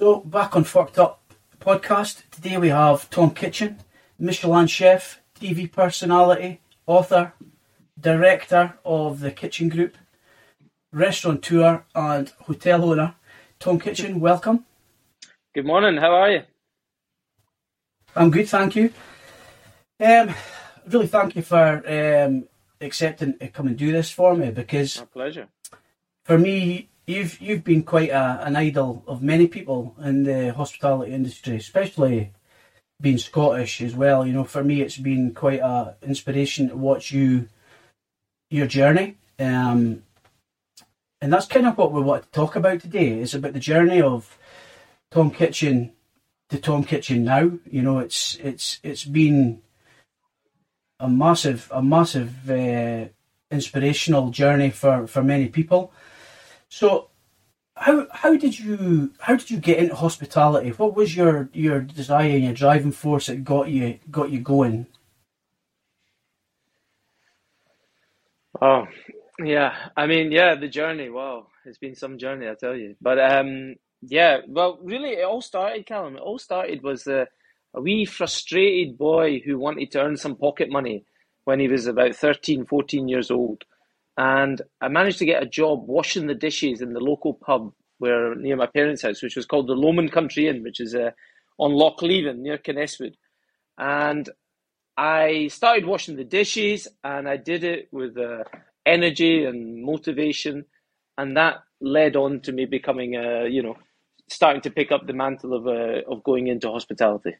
So, back on Forked Up podcast. Today we have Tom Kitchin, Michelin chef, TV personality, author, director of the Kitchin Group, restaurateur, and hotel owner. Tom Kitchin, welcome. Good morning. How are you? I'm good, thank you. Um, really, thank you for um, accepting to come and do this for me because My pleasure. for me, you've you've been quite a, an idol of many people in the hospitality industry, especially being Scottish as well. You know, for me, it's been quite a inspiration to watch you your journey. Um, and that's kind of what we want to talk about today. Is about the journey of Tom Kitchin to Tom Kitchin now. You know, it's it's it's been a massive a massive uh, inspirational journey for, for many people. So, how how did you how did you get into hospitality? What was your your desire and your driving force that got you got you going? Oh, yeah. I mean, yeah, the journey. Wow, it's been some journey, I tell you. But um, yeah. Well, really, it all started, Calum. It all started was a, a wee frustrated boy who wanted to earn some pocket money when he was about 13, 14 years old, and I managed to get a job washing the dishes in the local pub where near my parents' house, which was called the Lomond Country Inn, which is uh, on Loch Leven near Kinneswood, and I started washing the dishes and I did it with uh, energy and motivation. And that led on to me becoming, a you know, starting to pick up the mantle of, uh, of going into hospitality.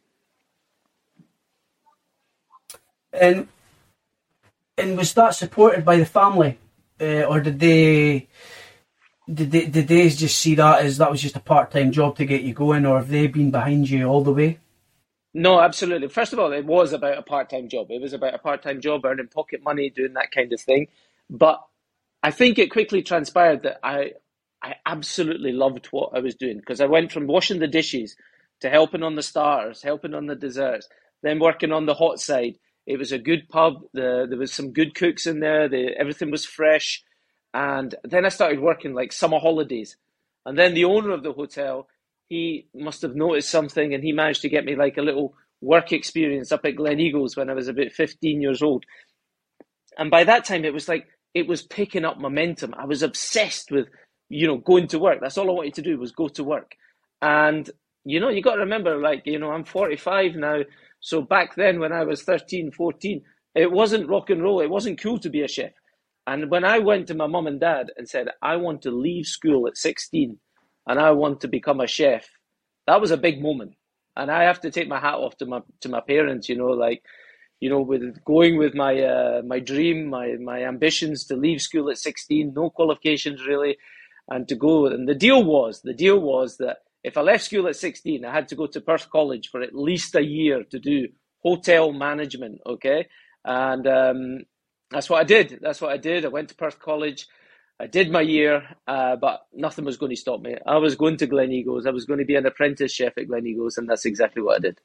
And and was that supported by the family, uh, or did they did they did they just see that as that was just a part time job to get you going, or have they been behind you all the way? No, absolutely. First of all, it was about a part time job. It was about a part time job, earning pocket money, doing that kind of thing. But I think it quickly transpired that I I absolutely loved what I was doing because I went from washing the dishes to helping on the starters, helping on the desserts, then working on the hot side. It was a good pub. The, there was some good cooks in there. The, everything was fresh. And then I started working like summer holidays. And then the owner of the hotel, he must have noticed something and he managed to get me like a little work experience up at Gleneagles when I was about 15 years old. And by that time, it was like, it was picking up momentum. I was obsessed with, you know, going to work. That's all I wanted to do was go to work. And, you know, you got to remember, like, you know, I'm 45 now. So back then when I was 13, 14, it wasn't rock and roll. It wasn't cool to be a chef. And when I went to my mum and dad and said, I want to leave school at 16 and I want to become a chef, that was a big moment. And I have to take my hat off to my to my parents, you know, like, you know, with going with my uh, my dream, my my ambitions to leave school at 16, no qualifications really, and to go. And the deal was, the deal was that if I left school at 16, I had to go to Perth College for at least a year to do hotel management, okay? And um, that's what I did. That's what I did. I went to Perth College. I did my year, uh, but nothing was going to stop me. I was going to Gleneagles. I was going to be an apprentice chef at Gleneagles, and that's exactly what I did.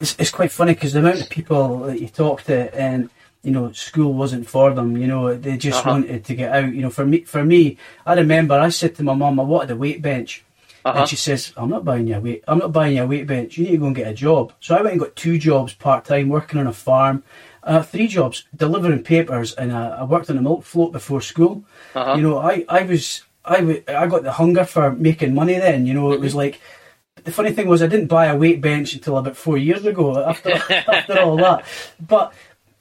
It's, it's quite funny because the amount of people that you talk to and you know school wasn't for them. You know they just Uh-huh. wanted to get out. You know for me, for me, I remember I said to my mum, I wanted a weight bench. Uh-huh. And she says, "I'm not buying you a weight. I'm not buying you a weight bench. You need to go and get a job." So I went and got two jobs part time, working on a farm. Uh, three jobs, delivering papers, and uh, I worked on a milk float before school. Uh-huh. You know, I, I was I, w- I got the hunger for making money. Then you know, it Mm-hmm. was like the funny thing was I didn't buy a weight bench until about four years ago. After after all that, but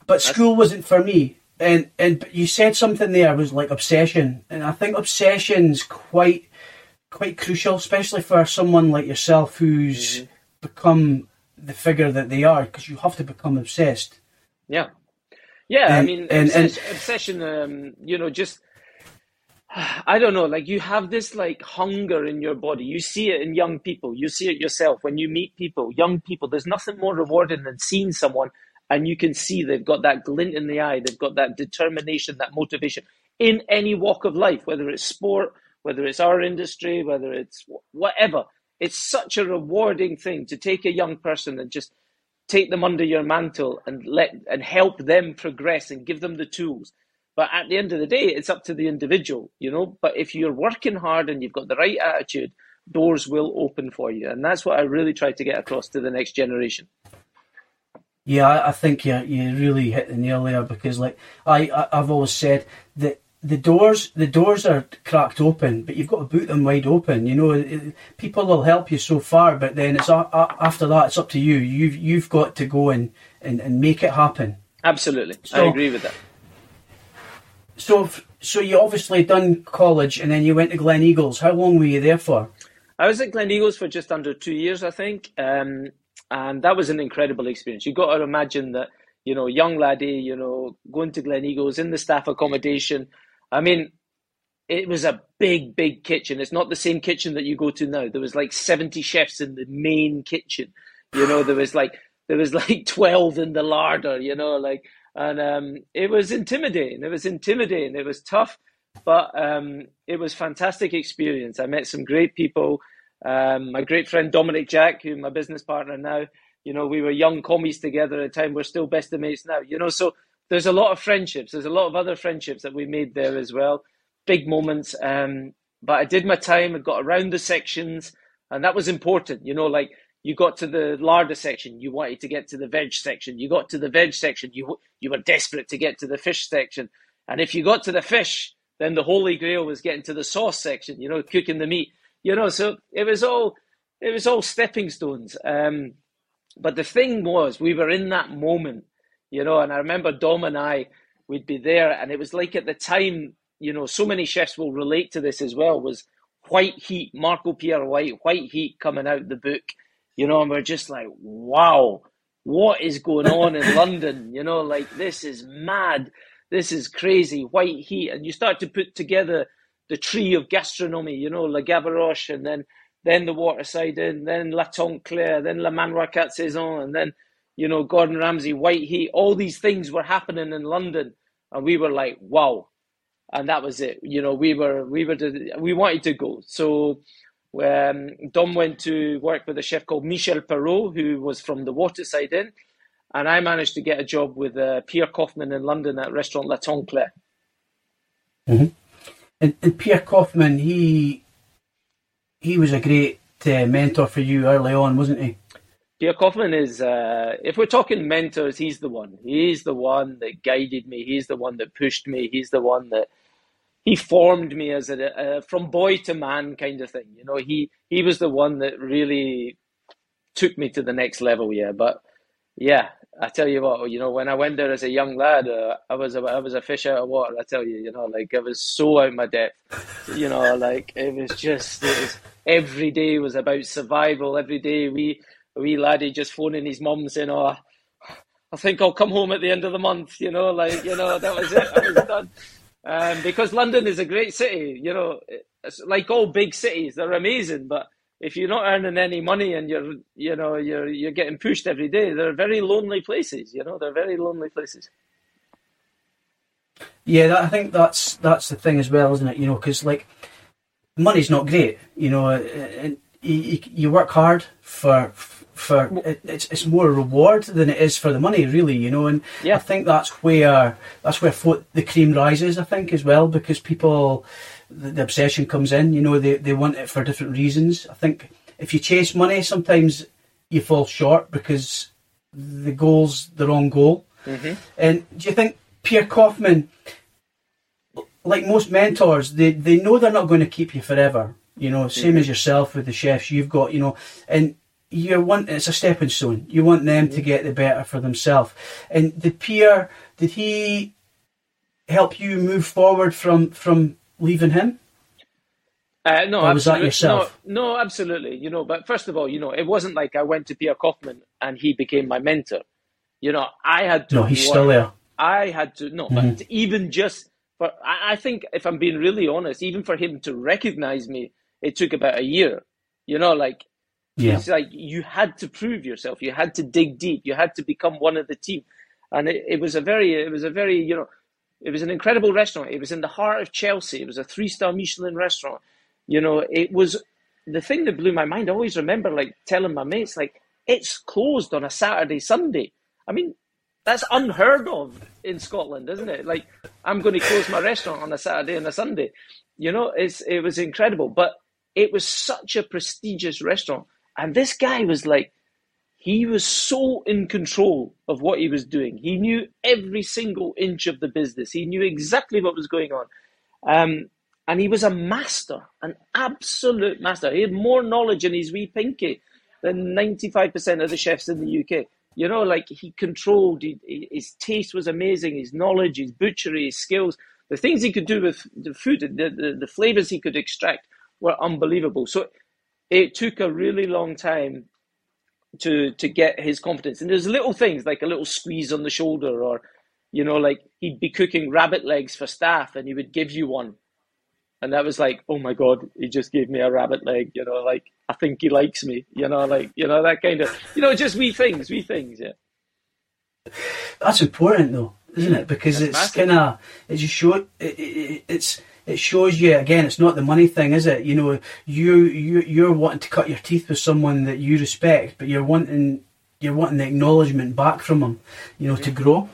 but school wasn't for me. And and but you said something there was like obsession, and I think obsession's quite quite crucial, especially for someone like yourself who's Mm-hmm. become the figure that they are, because you have to become obsessed. Yeah, yeah. I mean, and- and- obsession, obsession. Um, you know, just I don't know. Like you have this like hunger in your body. You see it in young people. You see it yourself when you meet people, young people. There's nothing more rewarding than seeing someone and you can see they've got that glint in the eye. They've got that determination, that motivation in any walk of life, whether it's sport, whether it's our industry, whether it's whatever. It's such a rewarding thing to take a young person and just take them under your mantle and let and help them progress and give them the tools. But at the end of the day, it's up to the individual, you know. But if you're working hard and you've got the right attitude, doors will open for you. And that's what I really try to get across to the next generation. Yeah, I think you you really hit the nail there because, like I, I I've always said that the doors the doors are cracked open, but you've got to boot them wide open. You know, people will help you so far, but then it's after that it's up to you. You've you've got to go and, and, and make it happen. Absolutely, so, I agree with that. So, so you obviously done college, and then you went to Gleneagles. How long were you there for? I was at Gleneagles for just under two years, I think, um, and that was an incredible experience. You got to imagine that, you know, young laddie, you know, going to Gleneagles in the staff accommodation. I mean, it was a big, big kitchen. It's not the same kitchen that you go to now. There was like seventy chefs in the main kitchen. You know, there was like there was like twelve in the larder. You know, like and um, it was intimidating. It was intimidating. It was tough, but um, it was fantastic experience. I met some great people. Um, my great friend Dominic Jack, who's my business partner now, you know, we were young commis together at the time. We're still best of mates now. You know, so there's a lot of friendships. There's a lot of other friendships that we made there as well. Big moments. Um, but I did my time. I got around the sections, and that was important. You know, like you got to the larder section, you wanted to get to the veg section. You got to the veg section, you you were desperate to get to the fish section. And if you got to the fish, then the holy grail was getting to the sauce section. You know, cooking the meat. You know, so it was all it was all stepping stones. Um, but the thing was, we were in that moment, you know, and I remember Dom and I, we'd be there, and it was like at the time, you know, so many chefs will relate to this as well. Was White Heat, Marco Pierre White, White Heat coming out the book you know, and we're just like, wow, what is going on in London? You know, like this is mad. This is crazy. White heat. And you start to put together the tree of gastronomy, you know, Le Gavroche, and then then the Waterside Inn, then La Tante Claire, then Le Manoir Quatre Saisons, and then, you know, Gordon Ramsay, White Heat. All these things were happening in London. And we were like, wow. And that was it. You know, we were, we were, we wanted to go. So um, Dom went to work with a chef called Michel Perrault, who was from the Waterside Inn, and I managed to get a job with uh, Pierre Koffmann in London at restaurant La Tante Claire. Mm-hmm. And, and, Pierre Koffmann, he he was a great uh, mentor for you early on, wasn't he? Pierre Koffmann is, uh, if we're talking mentors, he's the one. He's the one that guided me. He's the one that pushed me. He's the one that he formed me as a, from boy to man kind of thing. You know, he he was the one that really took me to the next level. Yeah, but yeah, I tell you what, you know, when I went there as a young lad, uh, I was a, I was a fish out of water. I tell you, you know, like I was so out my depth. You know, like it was just it was, every day was about survival. Every day we we laddie just phoning his mum saying, "Oh, I think I'll come home at the end of the month." You know, like you know that was it. I was done um, because London is a great city. You know, it's like all big cities, they're amazing, but if you're not earning any money and you're, you know, you're you're getting pushed every day, they're very lonely places. You know, they're very lonely places. Yeah, I think that's that's the thing as well, isn't it? You know, because like money's not great. You know, uh, uh, and you, you work hard for for it's it's more a reward than it is for the money, really. You know, and yeah. I think that's where that's where the cream rises. I think as well because people the, the, obsession comes in. You know, they they want it for different reasons. I think if you chase money, sometimes you fall short because the goal's the wrong goal. Mm-hmm. And do you think Pierre Koffmann, like most mentors, they they know they're not going to keep you forever. You know, same mm-hmm. as yourself with the chefs you've got. You know, and you want it's a stepping stone. You want them to get the better for themselves. And did Pierre did he help you move forward from from leaving him? Uh, no, or was that yourself? No, no, absolutely. You know, but first of all, you know, it wasn't like I went to Pierre Koffmann and he became my mentor. You know, I had to. No, he's work. still there. I had to. No, mm-hmm. but even just for, I, I think if I'm being really honest, even for him to recognize me, it took about a year. You know, like yeah. It's like you had to prove yourself. You had to dig deep. You had to become one of the team. And it, it was a very, it was a very, you know, it was an incredible restaurant. It was in the heart of Chelsea. It was a three star Michelin restaurant. You know, it was the thing that blew my mind. I always remember like telling my mates, like, it's closed on a Saturday, Sunday. I mean, that's unheard of in Scotland, isn't it? Like I'm going to close my restaurant on a Saturday and a Sunday. You know, it's it was incredible, but it was such a prestigious restaurant, and this guy was like, he was so in control of what he was doing. He knew every single inch of the business. He knew exactly what was going on, um, and he was a master, an absolute master. He had more knowledge in his wee pinky than ninety five percent of the chefs in the UK. You know, like he controlled, he, his taste was amazing, his knowledge, his butchery, his skills, the things he could do with the food, the, the, the flavors he could extract were unbelievable. So it took a really long time to to get his confidence. And there's little things like a little squeeze on the shoulder, or you know, like he'd be cooking rabbit legs for staff, and he would give you one, and that was like, oh my god, he just gave me a rabbit leg. You know, like I think he likes me. You know, like you know that kind of you know just wee things, wee things. Yeah. That's important though, isn't it? Because That's it's kind of it just show it, it, it's it shows you again. It's not the money thing, is it? You know, you you you're wanting to cut your teeth with someone that you respect, but you're wanting you're wanting the acknowledgement back from them. You know, yeah. to grow.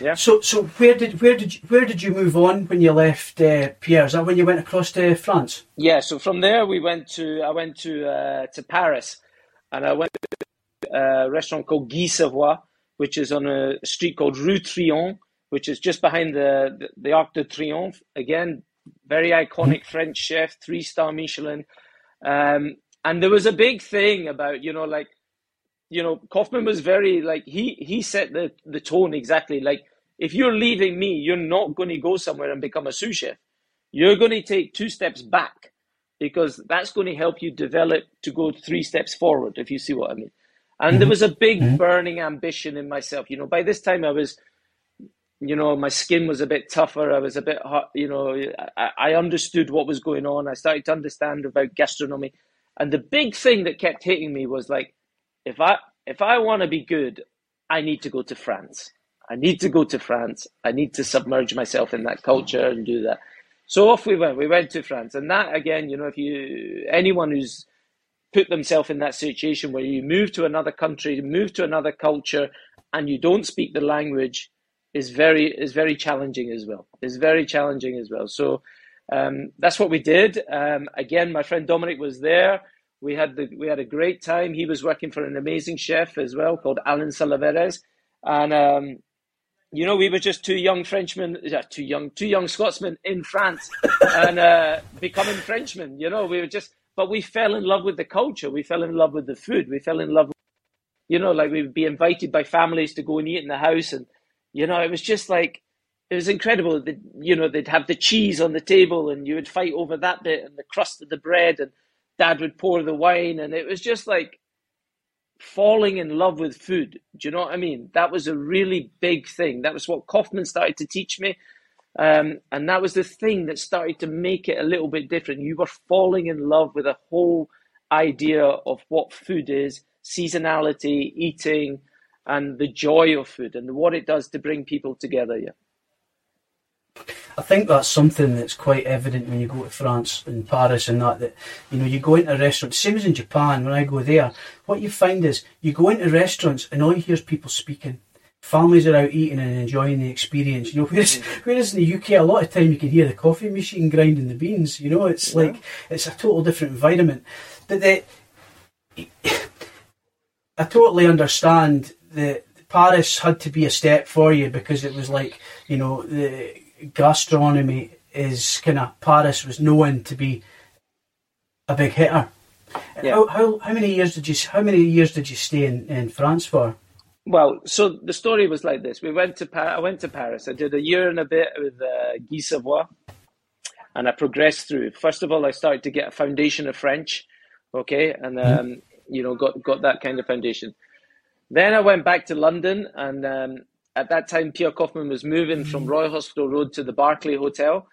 Yeah. So, so where did where did you, where did you move on when you left uh, Pierre? Is that when you went across to France? Yeah. So from there we went to I went to uh, to Paris, and I went to a restaurant called Guy Savoy, which is on a street called Rue Triomphe, which is just behind the the, the Arc de Triomphe. Again, very iconic French chef, three star Michelin. Um, and there was a big thing about you know like you know Koffmann was very like he he set the the tone exactly like if you're leaving me, you're not going to go somewhere and become a sous chef. You're going to take two steps back because that's going to help you develop to go three steps forward, if you see what I mean. And there mm-hmm. was a big mm-hmm. burning ambition in myself. You know, by this time I was, you know, my skin was a bit tougher. I was a bit hot. You know, I, I understood what was going on. I started to understand about gastronomy. And the big thing that kept hitting me was like, if I if I want to be good, I need to go to France. I need to go to France. I need to submerge myself in that culture and do that. So off we went. We went to France, and that again, you know, if you anyone who's put themselves in that situation where you move to another country, move to another culture, and you don't speak the language, is very is very challenging as well. Is very challenging as well. So um, that's what we did. Um, again, my friend Dominic was there. We had the we had a great time. He was working for an amazing chef as well called Alain Solivérès, and um, you know, we were just two young Frenchmen, yeah, two young, two young Scotsmen in France, and uh, becoming Frenchmen. You know, we were just, but we fell in love with the culture. We fell in love with the food. We fell in love, with, you know, like we would be invited by families to go and eat in the house, and you know, it was just like it was incredible. That you know, they'd have the cheese on the table, and you would fight over that bit and the crust of the bread, and Dad would pour the wine, and it was just like falling in love with food. Do you know what I mean? That was a really big thing. That was what Koffmann started to teach me. Um, and that was the thing that started to make it a little bit different. You were falling in love with a whole idea of what food is, seasonality, eating, and the joy of food and what it does to bring people together. Yeah. I think that's something that's quite evident when you go to France and Paris and that, that, you know, you go into a restaurant, same as in Japan, when I go there, what you find is you go into restaurants and all you hear is people speaking. Families are out eating and enjoying the experience, you know, whereas, whereas in the UK, a lot of time you can hear the coffee machine grinding the beans, you know, it's yeah. like, it's a total different environment. But the, I totally understand that Paris had to be a step for you because it was like, you know, the gastronomy is kind of Paris was known to be a big hitter. Yeah. How, how, how many years did you how many years did you stay in, in France for? Well, so the story was like this: we went to Paris. I went to Paris. I did a year and a bit with uh, Guy Savoy, and I progressed through. First of all, I started to get a foundation of French, okay, and mm-hmm. um, mm. you know got got that kind of foundation. Then I went back to London, and um, at that time, Pierre Koffmann was moving from Royal Hospital Road to the Berkeley Hotel.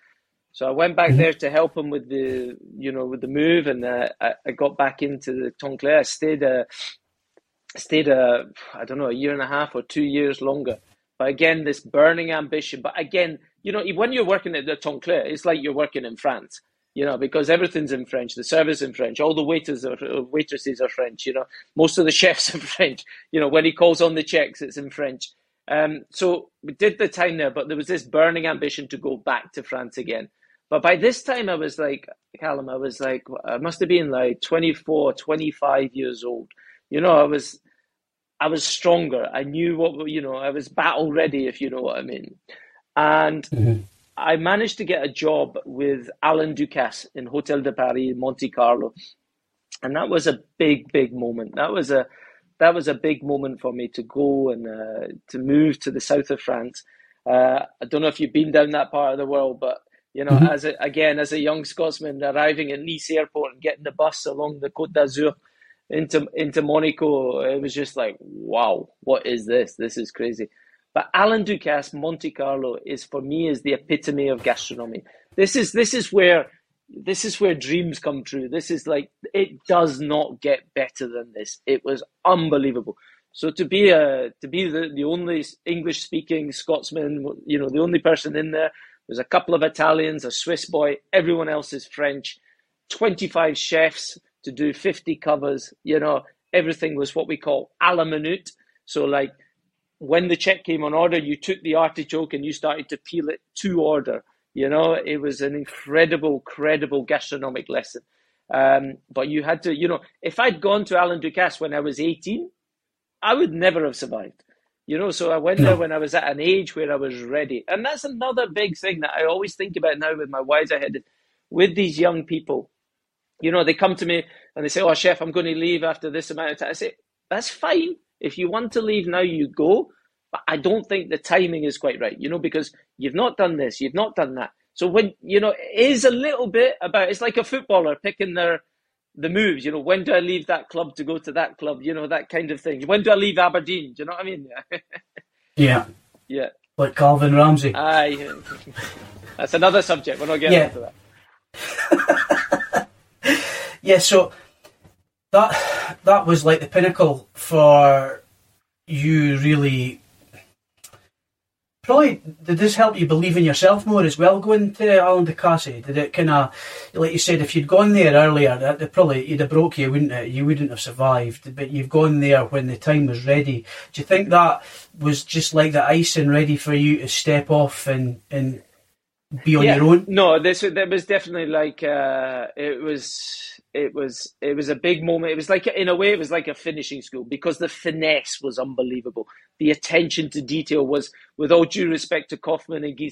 So I went back mm-hmm. there to help him with the, you know, with the move, and uh, I, I, got back into the Tante Claire. I stayed, uh, stayed, uh, I don't know, a year and a half or two years longer. But again, this burning ambition. But again, you know, when you're working at the Tante Claire, it's like you're working in France, you know, because everything's in French, the service in French, all the waiters are waitresses are French, you know, most of the chefs are French. You know, when he calls on the checks, it's in French. Um, so we did the time there, but there was this burning ambition to go back to France again. But by this time, I was like, Calum, I was like, I must have been like 24, 25 years old. You know, I was, I was stronger. I knew what, you know, I was battle ready, if you know what I mean. And mm-hmm. I managed to get a job with Alain Ducasse in Hotel de Paris, Monte Carlo. And that was a big, big moment. That was a, that was a big moment for me to go and uh, to move to the south of France. Uh, I don't know if you've been down that part of the world, but you know, mm-hmm. as a, again as a young Scotsman arriving at Nice airport and getting the bus along the Côte d'Azur into into Monaco, it was just like, wow, what is this? This is crazy. But Alain Ducasse Monte Carlo is for me is the epitome of gastronomy. This is this is where this is where dreams come true. This is like it does not get better than this. It was unbelievable. So to be a to be the, the only English speaking Scotsman, you know, the only person in there, there's a couple of Italians, a Swiss boy, everyone else is French. 25 chefs to do 50 covers, you know, everything was what we call a la minute. So like when the check came on order, you took the artichoke and you started to peel it to order. You know, it was an incredible, credible gastronomic lesson. Um, but you had to, you know, if I'd gone to Alain Ducasse when I was 18, I would never have survived. You know, so I went there when I was at an age where I was ready. And that's another big thing that I always think about now with my wiser headed, with these young people. You know, they come to me and they say, Oh, chef, I'm going to leave after this amount of time. I say, That's fine. If you want to leave now, you go. But I don't think the timing is quite right, you know, because you've not done this, you've not done that. So when you know, it is a little bit about it's like a footballer picking their the moves, you know, when do I leave that club to go to that club, you know, that kind of thing. When do I leave Aberdeen? Do you know what I mean? yeah. Yeah. Like Calvin Ramsay. Aye. That's another subject. We're not getting yeah. into that. yeah, so that that was like the pinnacle for you really probably did this help you believe in yourself more as well going to Alain Ducasse? Did it kind of, like you said, if you'd gone there earlier, that probably you'd have broke you, wouldn't it? You wouldn't have survived. But you've gone there when the time was ready. Do you think that was just like the icing ready for you to step off and and be on yeah, your own? No, this that was definitely like uh, it was it was it was a big moment. It was like in a way it was like a finishing school because the finesse was unbelievable. The attention to detail was, with all due respect to Koffmann and Guy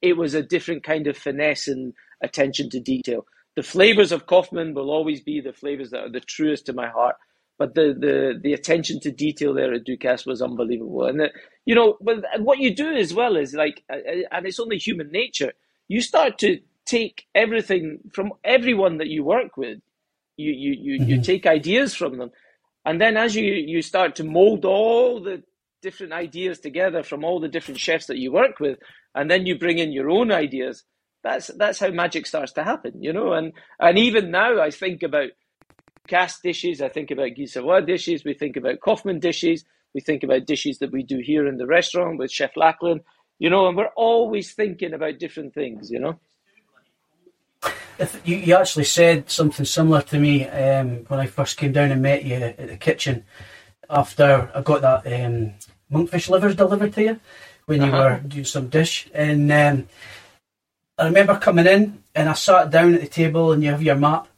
it was a different kind of finesse and attention to detail. The flavors of Koffmann will always be the flavors that are the truest to my heart. But the, the, the attention to detail there at Ducasse was unbelievable. And, you know, but what you do as well is like, uh, uh, and it's only human nature, you start to take everything from everyone that you work with. You you you, mm-hmm. you take ideas from them, and then as you you start to mold all the different ideas together from all the different chefs that you work with, and then you bring in your own ideas. That's that's how magic starts to happen, you know. And and even now, I think about cast dishes. I think about Guy Savoy dishes. We think about Koffmann dishes. We think about dishes that we do here in the restaurant with Chef Lachlan. You know, and we're always thinking about different things. You know you, you actually said something similar to me um, when I first came down and met you at the kitchen after I got that um, monkfish livers delivered to you when you uh-huh. were doing some dish. And um, I remember coming in and I sat down at the table and you have your map.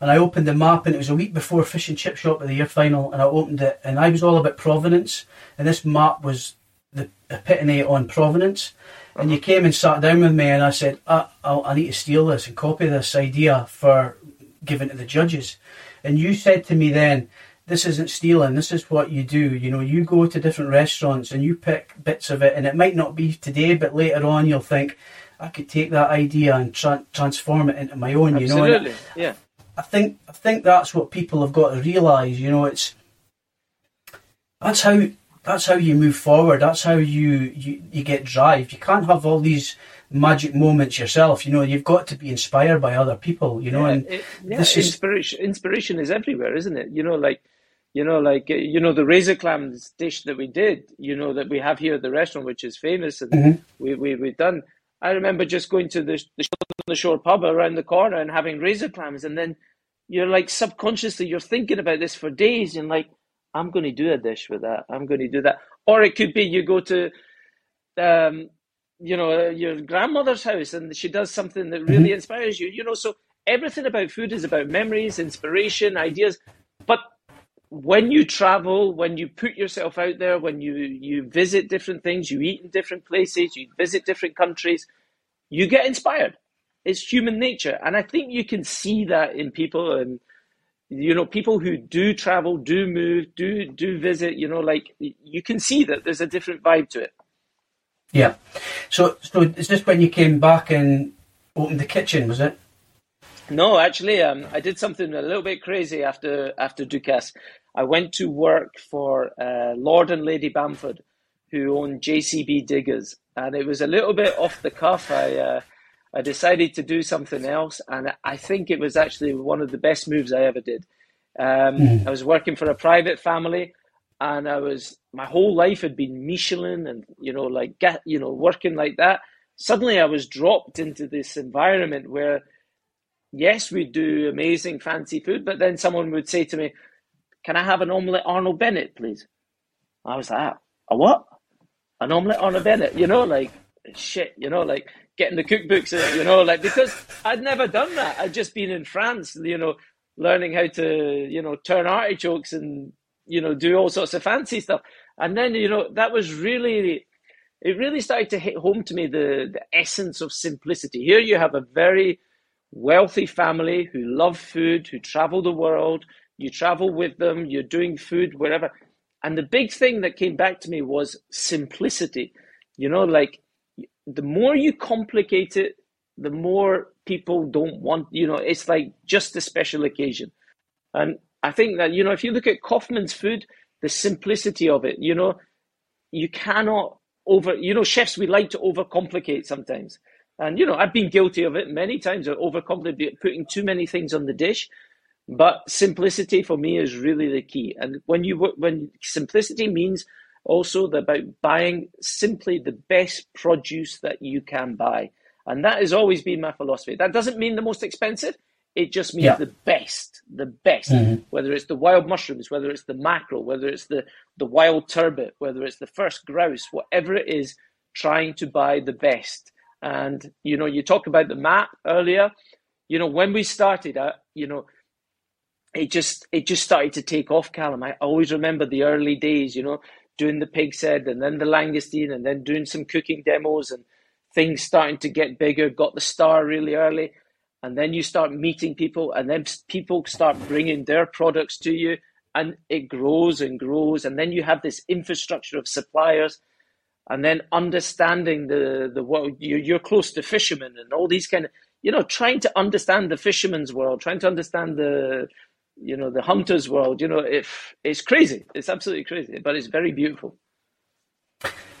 And I opened the map and it was a week before Fish and Chip Shop of the year final and I opened it and I was all about provenance and this map was the epitome on provenance and you came and sat down with me, and I said, I, I, I need to steal this and copy this idea for giving to the judges. And you said to me then, this isn't stealing, this is what you do. You know, you go to different restaurants and you pick bits of it, and it might not be today, but later on you'll think, I could take that idea and tra- transform it into my own, you know. Absolutely, yeah. I think I think that's what people have got to realise. You know, it's that's how that's how you move forward. That's how you, you, you get drive. You can't have all these magic moments yourself. You know, you've got to be inspired by other people. You know, yeah, and it, yeah, this is inspiration. Inspiration is everywhere, isn't it? You know, like you know, like you know, the razor clams dish that we did. You know, that we have here at the restaurant, which is famous, and mm-hmm. we we we've done. I remember just going to the the, the shore pub around the corner and having razor clams, and then you're like subconsciously you're thinking about this for days, and like I'm going to do a dish with that. I'm going to do that. or it could be you go to, um, you know, your grandmother's house and she does something that really mm-hmm. inspires you. You know, so everything about food is about memories, inspiration, ideas. But when you travel, when you put yourself out there, when you you visit different things, you eat in different places, you visit different countries, you get inspired. It's human nature, and I think you can see that in people and you know people who do travel do move do do visit you know like you can see that there's a different vibe to it. Yeah. So so is this when you came back and opened the Kitchin was it? No actually um, i did something a little bit crazy after after ducasse i went to work for uh, lord and lady bamford who own jcb diggers. And it was a little bit off the cuff. I uh, I decided to do something else, and I think it was actually one of the best moves I ever did. Um, mm. I was working for a private family, and I was my whole life had been Michelin, and you know, like get you know, working like that. Suddenly, I was dropped into this environment where, yes, we do amazing fancy food, but then someone would say to me, "Can I have an omelette Arnold Bennett, please?" I was like, "A what? An omelette Arnold Bennett?" You know, like shit. You know, like getting the cookbooks, uh, you know, like because I'd never done that. I'd just been in France, you know, learning how to, you know, turn artichokes and, you know, do all sorts of fancy stuff. And then, you know, that was really, it really started to hit home to me the, the essence of simplicity. Here you have a very wealthy family who love food, who travel the world. You travel with them, you're doing food wherever. And the big thing that came back to me was simplicity. You know, like the more you complicate it, the more people don't want, you know, it's like just a special occasion. And I think that, you know, if you look at Koffmann's food, the simplicity of it, you know, you cannot over, you know, chefs, we like to overcomplicate sometimes. And, you know, I've been guilty of it many times, of overcomplicating, putting too many things on the dish. But simplicity for me is really the key. And when you, when simplicity means also about buying simply the best produce that you can buy. And that has always been my philosophy. That doesn't mean the most expensive. It just means yeah. the best, the best. Mm-hmm. Whether it's the wild mushrooms, whether it's the mackerel, whether it's the, the wild turbot, whether it's the first grouse, whatever it is, trying to buy the best. And, you know, you talk about the map earlier. You know, when we started, uh, you know, it just it just started to take off, Calum. I always remember the early days, you know, doing the pig's head and then the langoustine and then doing some cooking demos and things starting to get bigger, got the star really early. And then you start meeting people and then people start bringing their products to you and it grows and grows. And then you have this infrastructure of suppliers and then understanding the, the world. You're, you're close to fishermen and all these kind of, you know, trying to understand the fisherman's world, trying to understand the, you know the hunters world you know if it's crazy. It's absolutely crazy but it's very beautiful.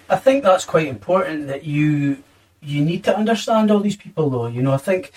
I think that's quite important that you you need to understand all these people though. You know i think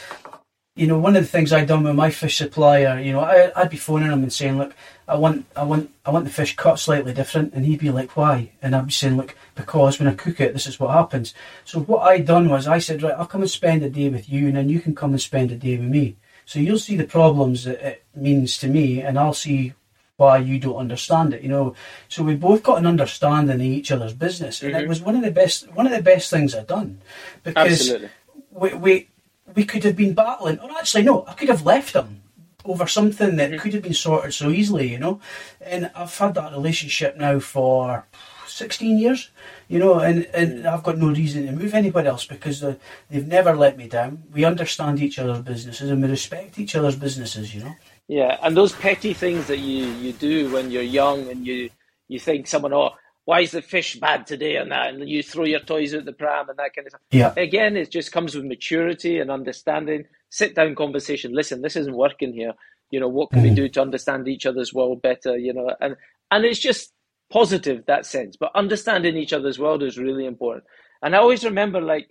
you know one of the things i done with my fish supplier you know I, i'd be phoning him and saying look i want i want i want the fish cut slightly different and he'd be like why? And i'd be saying look because when i cook it this is what happens. So what i done was i said right i'll come and spend a day with you and then you can come and spend a day with me so you'll see the problems that it means to me, and I'll see why you don't understand it. You know, so we've both got an understanding of each other's business, and mm-hmm. it was one of the best one of the best things I've done because Absolutely. we, we we could have been battling. Or actually, no, I could have left them over something that mm-hmm. could have been sorted so easily. You know, and I've had that relationship now for 16 years, you know, and, and I've got no reason to move anywhere else because they've never let me down. We understand each other's businesses and we respect each other's businesses, you know. Yeah, and those petty things that you, you do when you're young and you, you think someone, oh, why is the fish bad today and that, and you throw your toys out the pram and that kind of stuff. Yeah. Again, it just comes with maturity and understanding. Sit down conversation. Listen, this isn't working here. You know, what can mm-hmm. we do to understand each other's world better? You know, and and it's just positive that sense, but understanding each other's world is really important. And I always remember, like,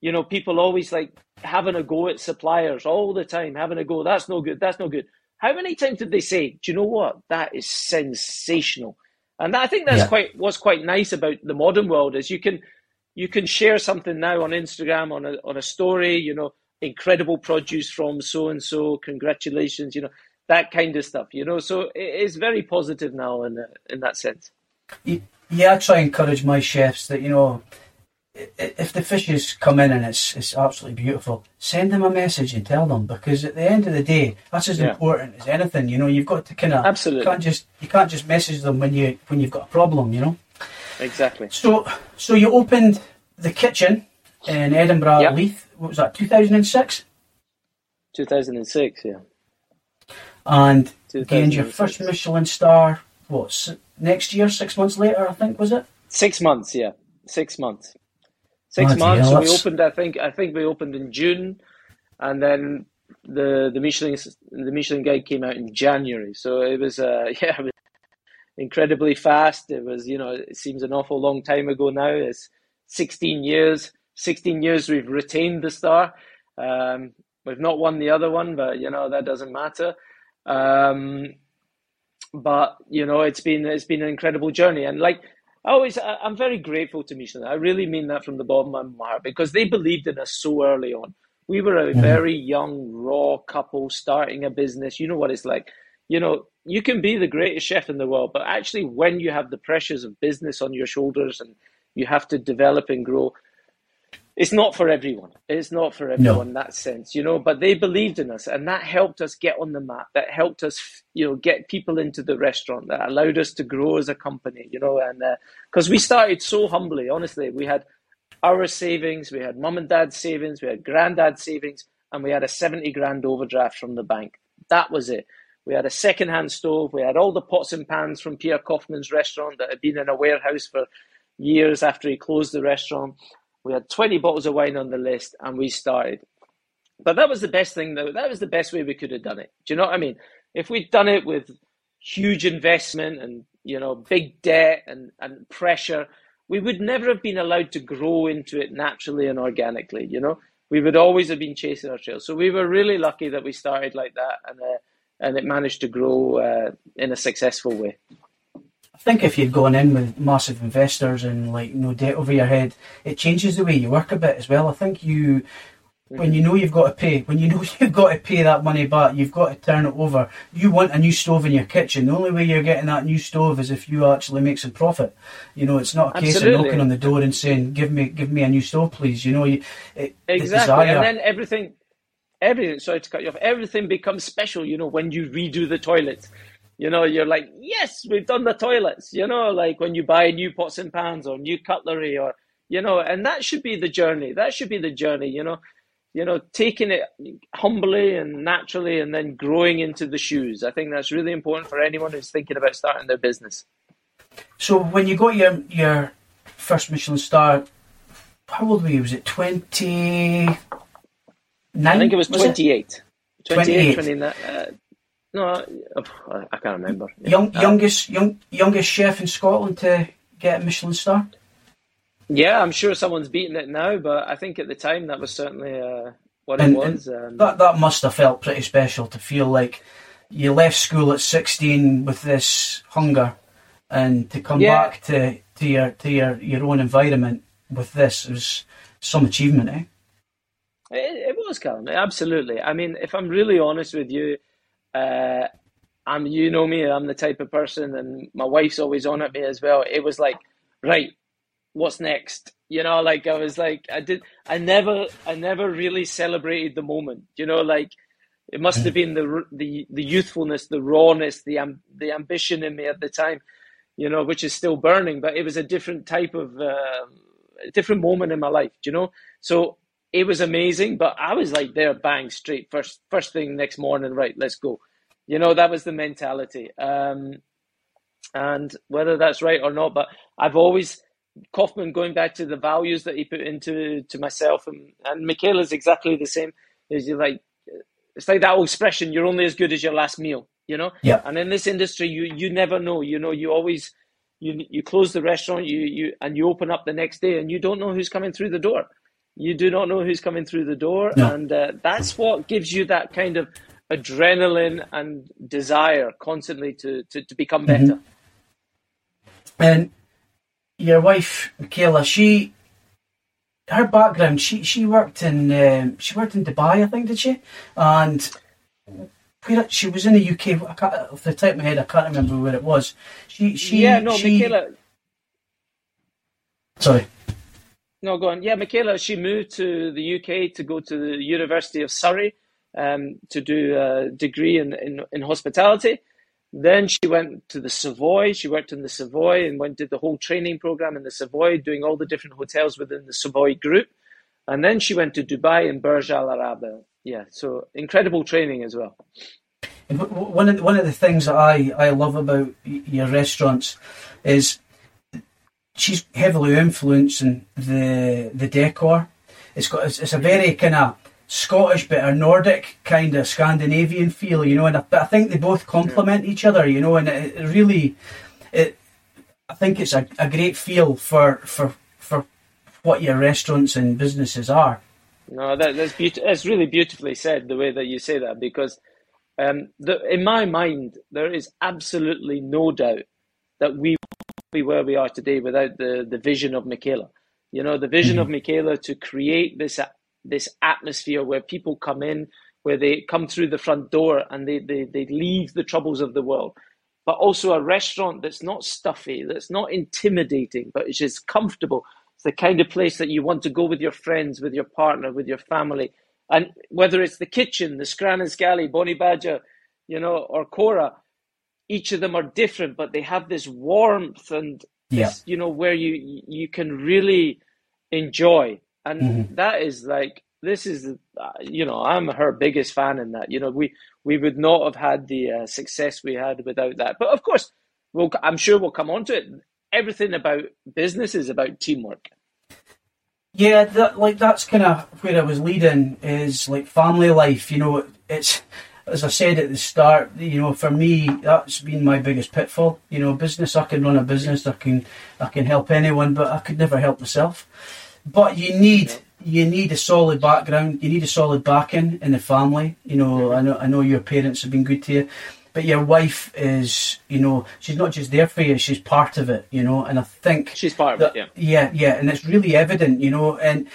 you know, people always like having a go at suppliers all the time, having a go. That's no good. That's no good. How many times did they say, "Do you know what? That is sensational." And I think that's yeah. quite what's quite nice about the modern world is you can you can share something now on Instagram on a on a story. You know, incredible produce from so and so. Congratulations. You know, that kind of stuff, you know. So it is very positive now in in that sense. Yeah, I try and encourage my chefs that you know, if the fishes come in and it's it's absolutely beautiful, send them a message and tell them because at the end of the day, that's as Yeah. important as anything. You know, you've got to kind of Absolutely. can't just you can't just message them when you when you've got a problem. You know. Exactly. So so you opened the Kitchin in Edinburgh, Yep. Leith. What was that? Two thousand and six, 2006, yeah. And gained your first Michelin star. What next year? Six months later, I think was it? Six months, yeah. Six months. Six Bloody months. hell, we opened. I think. I think we opened in June, and then the the Michelin the Michelin Guide came out in January. So it was. Uh, yeah, it was incredibly fast. It was. You know, it seems an awful long time ago now. It's 16 years. 16 years we've retained the star. Um, we've not won the other one, but you know that doesn't matter. Um, but you know it's been it's been an incredible journey. And like I always I- I'm very grateful to Michelin. I really mean that from the bottom of my heart because they believed in us so early on. We were a very young raw couple starting a business. You know what it's like. You know you can be the greatest chef in the world but actually when you have the pressures of business on your shoulders and you have to develop and grow it's not for everyone. It's not for everyone in that sense, you know. But they believed in us, and that helped us get on the map. That helped us, you know, get people into the restaurant. That allowed us to grow as a company, you know. And uh, because we started so humbly, honestly, we had our savings, we had mum and dad's savings, we had granddad's savings, and we had a seventy grand overdraft from the bank. That was it. We had a second-hand stove. We had all the pots and pans from Pierre Koffmann's restaurant that had been in a warehouse for years after he closed the restaurant. We had 20 bottles of wine on the list and we started. But that was the best thing, though. That was the best way we could have done it. Do you know what I mean? If we'd done it with huge investment and, you know, big debt and, and pressure, we would never have been allowed to grow into it naturally and organically, you know? We would always have been chasing our trail. So we were really lucky that we started like that and, uh, and it managed to grow uh, in a successful way. I think if you'd gone in with massive investors and like no debt over your head, it changes the way you work a bit as well. I think you, when you know you've got to pay, when you know you've got to pay that money back, you've got to turn it over. You want a new stove in your kitchen. The only way you're getting that new stove is if you actually make some profit. You know, it's not a case Absolutely. of knocking on the door and saying, "Give me, give me a new stove, please." You know, you it, Exactly. desire- And then everything, everything, sorry to cut you off, everything becomes special, you know, when you redo the toilets. You know, you're like, yes, we've done the toilets, you know, like when you buy new pots and pans or new cutlery or, you know, and that should be the journey. That should be the journey, you know, you know, taking it humbly and naturally and then growing into the shoes. I think that's really important for anyone who's thinking about starting their business. So when you got your your first Michelin star, how old were you? Was it twenty nine? I think it was 28. 28, 28. 29. Uh, no, I, I can't remember. Young, Uh, youngest, young, youngest chef in Scotland to get a Michelin star. Yeah, I'm sure someone's beaten it now, but I think at the time that was certainly uh, what it And- was. Um, That that must have felt pretty special to feel like you left school at sixteen with this hunger, and to come Yeah. back to, to your to your, your own environment with this was some achievement, eh? It, it was, Calum. Absolutely. I mean, if I'm really honest with you, uh, I'm you know me. I'm the type of person, and my wife's always on at me as well. It was like, right, what's next? You know, like I was like, I did. I never, I never really celebrated the moment. You know, like it must have been the the the youthfulness, the rawness, the um, the ambition in me at the time. You know, which is still burning, but it was a different type of, uh, different moment in my life. You know? So it was amazing, but I was like there, bang, straight first first thing next morning. Right, let's go. You know, that was the mentality. Um, and whether that's right or not, but I've always Koffmann going back to the values that he put into to myself and and Michaela's exactly the same. Is you like it's like that old expression: "You're only as good as your last meal." You know. Yeah. And in this industry, you you never know. You know, you always you you close the restaurant, you you and you open up the next day, and you don't know who's coming through the door. You do not know who's coming through the door, No. and uh, that's what gives you that kind of adrenaline and desire constantly to to, to become better. And your wife, Michaela, she her background, she she worked in um, she worked in Dubai, I think, did she? And where she was in the UK. I can't, off the top of my head, I can't remember where it was. She she yeah, no, she, Michaela. Sorry. No, go on. Yeah, Michaela, she moved to the UK to go to the University of Surrey um, to do a degree in, in, in hospitality. Then she went to the Savoy. She worked in the Savoy and went did the whole training program in the Savoy, doing all the different hotels within the Savoy group. And then she went to Dubai and Burj Al Arab. Yeah, so incredible training as well. One of the, one of the things that I, I love about your restaurants is she's heavily influencing the the decor. It's got it's, it's a very kind of Scottish but a Nordic kind of Scandinavian feel, you know. And I, I think they both complement each other, you know. And it, it really, it I think it's a, a great feel for for for what your restaurants and businesses are. No, that, that's beautiful. It's really beautifully said the way that you say that because, um, the, in my mind, there is absolutely no doubt that we be where we are today without the, the vision of Michaela. You know, the vision mm-hmm. of Michaela to create this this atmosphere where people come in, where they come through the front door and they, they, they leave the troubles of the world. But also a restaurant that's not stuffy, that's not intimidating, but it's just comfortable. It's the kind of place that you want to go with your friends, with your partner, with your family. And whether it's the Kitchin, the Scran & Scallie, Bonnie Badger, you know, or Kora, each of them are different, but they have this warmth and yeah. this, you know, where you you can really enjoy, and mm-hmm. that is like this is, uh, you know, I'm her biggest fan in that. You know, we we would not have had the uh, success we had without that. But of course, we'll, I'm sure we'll come on to it. Everything about business is about teamwork. Yeah, that, like that's kind of where I was leading is like family life. You know, it's as I said at the start, you know, for me, that's been my biggest pitfall. You know, business, I can run a business, I can, I can help anyone, but I could never help myself. But you need, you need a solid background. You need a solid backing in the family. You know, I know, I know your parents have been good to you, but your wife is, you know, she's not just there for you; she's part of it. You know, and I think she's part that, of it. Yeah, yeah, yeah, and it's really evident. You know, and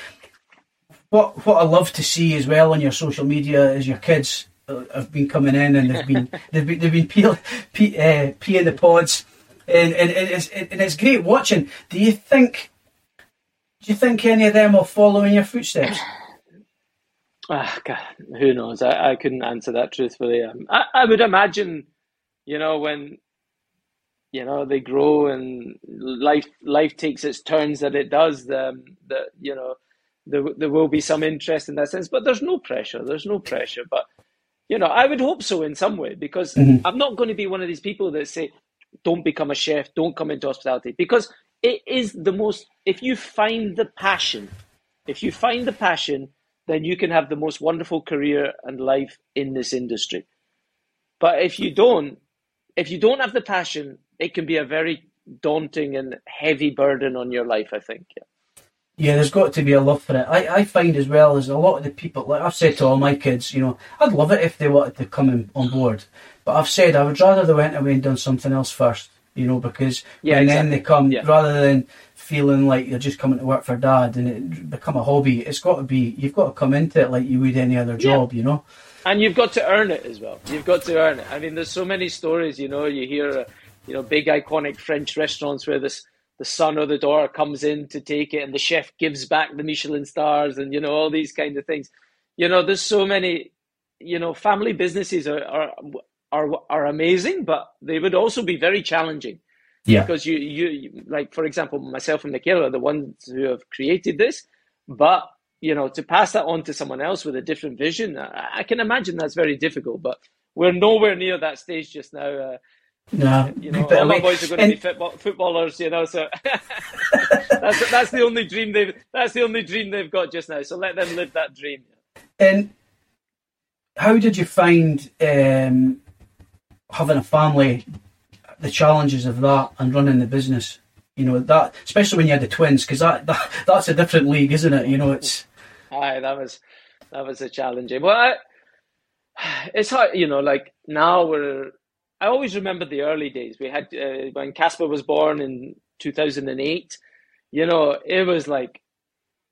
what what I love to see as well on your social media is your kids have been coming in and they've been they've been they've been peel, pee, uh, peeing the pods, and and, and it's and it's great watching. Do you think? Do you think any of them will follow in your footsteps? Ah, God, who knows? I, I couldn't answer that truthfully. Um, I, I would imagine, you know, when you know they grow and life life takes its turns that it does. Um, that you know, there there will be some interest in that sense, but there's no pressure. There's no pressure. But you know, I would hope so in some way because mm-hmm. I'm not going to be one of these people that say, don't become a chef, don't come into hospitality because it is the most, if you find the passion, if you find the passion, then you can have the most wonderful career and life in this industry. But if you don't, if you don't have the passion, it can be a very daunting and heavy burden on your life, I think. Yeah. Yeah, there's got to be a love for it. I, I find as well as a lot of the people, like I've said to all my kids, you know, I'd love it if they wanted to come in, on board. But I've said I would rather they went away and done something else first, you know, because yeah, and exactly. then they come, yeah. rather than feeling like you're just coming to work for dad and it become a hobby, it's got to be, you've got to come into it like you would any other job, yeah. you know. And you've got to earn it as well. You've got to earn it. I mean, there's so many stories, you know, you hear, uh, you know, big iconic French restaurants where this the son or the daughter comes in to take it and the chef gives back the Michelin stars and you know all these kind of things. You know, there's so many. You know, family businesses are are are, are amazing, but they would also be very challenging. Yeah. Because you, you like for example, myself and Michaela are the ones who have created this, but you know to pass that on to someone else with a different vision, I, I can imagine that's very difficult. But we're nowhere near that stage just now. Uh, no, you know, all my boys are going to be football, footballers. You know, so that's that's the only dream they've that's the only dream they've got just now. So let them live that dream. And how did you find um, having a family, the challenges of that, and running the business? You know that, especially when you had the twins, because that, that that's a different league, isn't it? You know, it's. Aye, that was that was a challenging. Well, I, it's hard. You know, like now we're I always remember the early days. We had uh, when Casper was born in 2008. You know, it was like,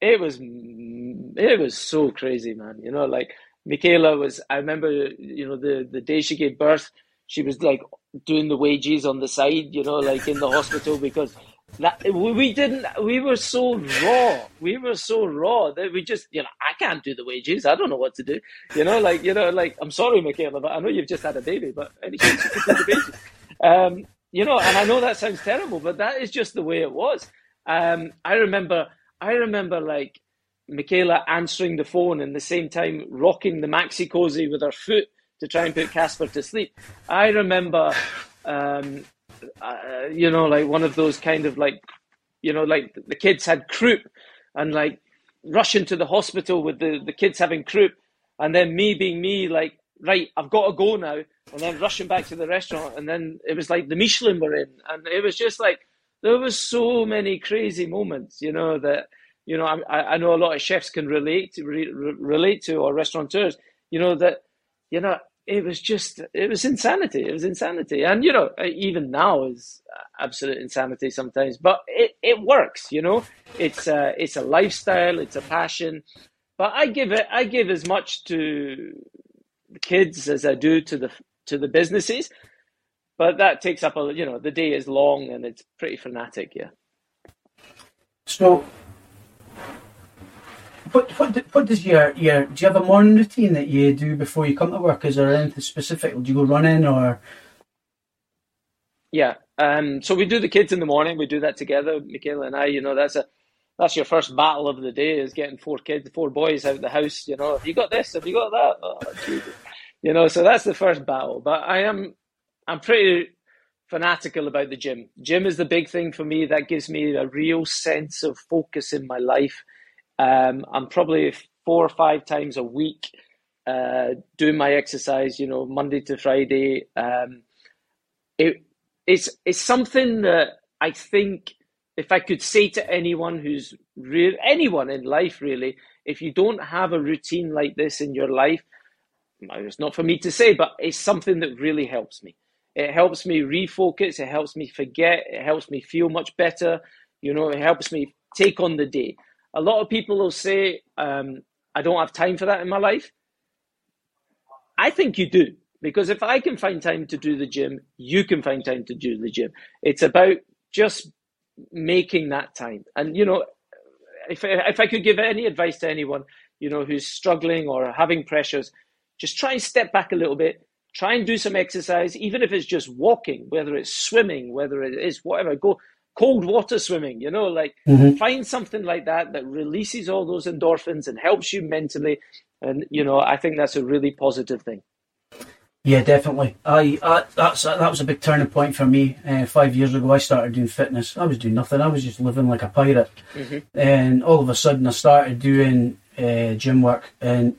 it was, it was so crazy, man. You know, like Michaela was. I remember, you know, the the day she gave birth, she was like doing the wages on the side. You know, like in the hospital because That, we didn't. We were so raw. We were so raw that we just, you know, I can't do the wages. I don't know what to do. You know, like you know, like I'm sorry, Michaela, but I know you've just had a baby. But any chance you could do the wages? Um, you know, and I know that sounds terrible, but that is just the way it was. Um, I remember. I remember like Michaela answering the phone and the same time rocking the Maxi-Cosi with her foot to try and put Casper to sleep. I remember um, uh, you know, like one of those kind of like, you know, like the kids had croup and like rushing to the hospital with the, the kids having croup and then me being me, like, right, I've got to go now. And then rushing back to the restaurant. And then it was like the Michelin were in. And it was just like, there was so many crazy moments, you know, that, you know, I, I know a lot of chefs can relate to, re, relate to or restaurateurs, you know, that, you know, it was just it was insanity it was insanity. And you know uh, even now is uh, absolute insanity sometimes but it, it works you know? It's a, it's a lifestyle it's a passion but i give it i give as much to the kids as i do to the to the businesses but that takes up a you know the day is long and it's pretty fanatic yeah. So what what what does your your do you have a morning routine that you do before you come to work? Is there anything specific? Do you go running or? Yeah, um, so we do the kids in the morning. We do that together, Michaela and I. You know, that's a that's your first battle of the day is getting four kids, four boys out of the house. You know, have you got this? Have you got that? Oh, you know, so that's the first battle. But I am, I'm pretty fanatical about the gym. Gym is the big thing for me. That gives me a real sense of focus in my life. Um, I'm probably four or five times a week uh, doing my exercise. You know, Monday to Friday. Um, it it's it's something that I think if I could say to anyone who's real anyone in life really, if you don't have a routine like this in your life, it's not for me to say, but it's something that really helps me. It helps me refocus. It helps me forget. It helps me feel much better. You know, it helps me take on the day a lot of people will say, um, I don't have time for that in my life. I think you do. Because if I can find time to do the gym, you can find time to do the gym. It's about just making that time. And, you know, if, if I could give any advice to anyone, you know, who's struggling or having pressures, just try and step back a little bit. Try and do some exercise, even if it's just walking, whether it's swimming, whether it is whatever. Go cold water swimming, you know, like mm-hmm. find something like that that releases all those endorphins and helps you mentally. And, you know, I think that's a really positive thing. Yeah, definitely. I, I that's that was a big turning point for me. Uh, five years ago, I started doing fitness. I was doing nothing. I was just living like a pirate, mm-hmm. and all of a sudden, I started doing uh, gym work, and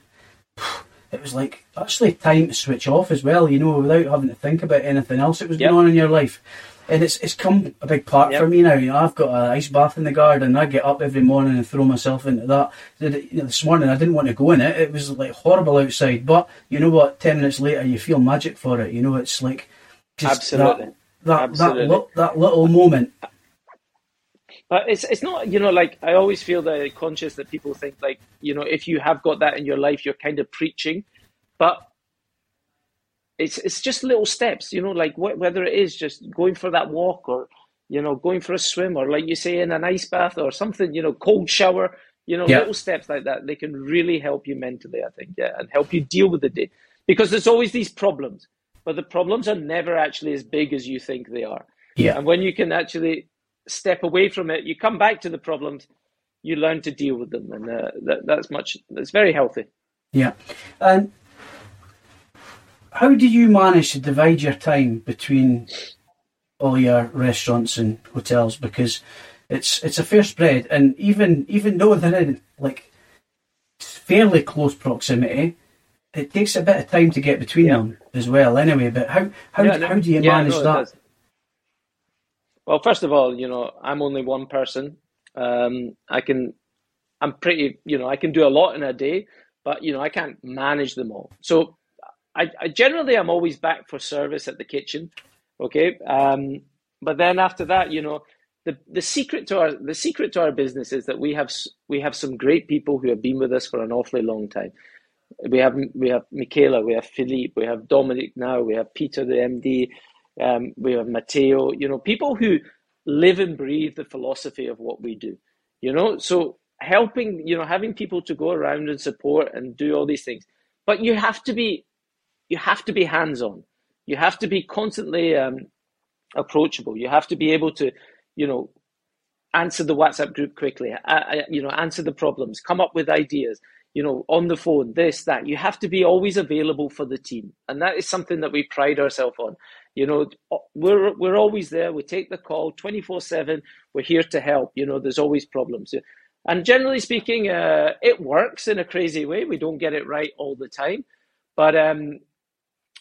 it was like actually time to switch off as well. You know, without having to think about anything else that was yep. going on in your life and it's it's come a big part yep. for me now. You know, I've got an ice bath in the garden. I get up every morning and throw myself into that. This morning I didn't want to go in it. It was like horrible outside, but you know what? Ten minutes later, you feel magic for it. You know, it's like absolutely that that absolutely. That, that little moment. But it's it's not you know like I always feel that conscious that people think like you know if you have got that in your life you're kind of preaching, but it's it's just little steps, you know, like wh- whether it is just going for that walk or you know going for a swim or like you say in an ice bath or something, you know, cold shower, you know, yeah. little steps like that. They can really help you mentally, I think, yeah, and help you deal with the day because there's always these problems, but the problems are never actually as big as you think they are. Yeah, and when you can actually step away from it, you come back to the problems, you learn to deal with them, and uh, that, that's much. That's very healthy. Yeah, and how do you manage to divide your time between all your restaurants and hotels? Because it's it's a fair spread, and even even though they're in like fairly close proximity, it takes a bit of time to get between yeah. them as well. Anyway, but how how, yeah, no, how do you yeah, manage no, that? Well, first of all, you know, I'm only one person. Um, I can, I'm pretty, you know, I can do a lot in a day, but you know, I can't manage them all. So I, I generally I'm always back for service at the Kitchin, okay. Um, but then after that, you know, the the secret to our the secret to our business is that we have we have some great people who have been with us for an awfully long time. We have we have Michaela, we have Philippe, we have Dominic now, we have Peter the MD, um, we have Matteo. You know, people who live and breathe the philosophy of what we do. You know, so helping, you know, having people to go around and support and do all these things. But you have to be, you have to be hands on. You have to be constantly um, approachable. You have to be able to, you know, answer the WhatsApp group quickly. Uh, uh, you know, answer the problems, come up with ideas. You know, on the phone, this, that. You have to be always available for the team, and that is something that we pride ourselves on. You know, we're we're always there. We take the call twenty four seven. We're here to help. You know, there's always problems. And generally speaking, uh, it works in a crazy way. We don't get it right all the time, but um,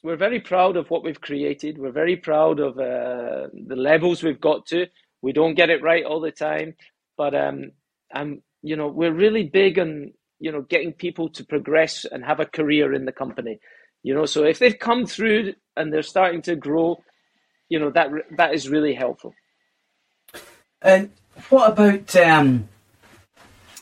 we're very proud of what we've created. We're very proud of uh, the levels we've got to. We don't get it right all the time, but um, um, you know, we're really big on you know getting people to progress and have a career in the company. You know, so if they've come through and they're starting to grow, you know that that is really helpful. And what about um,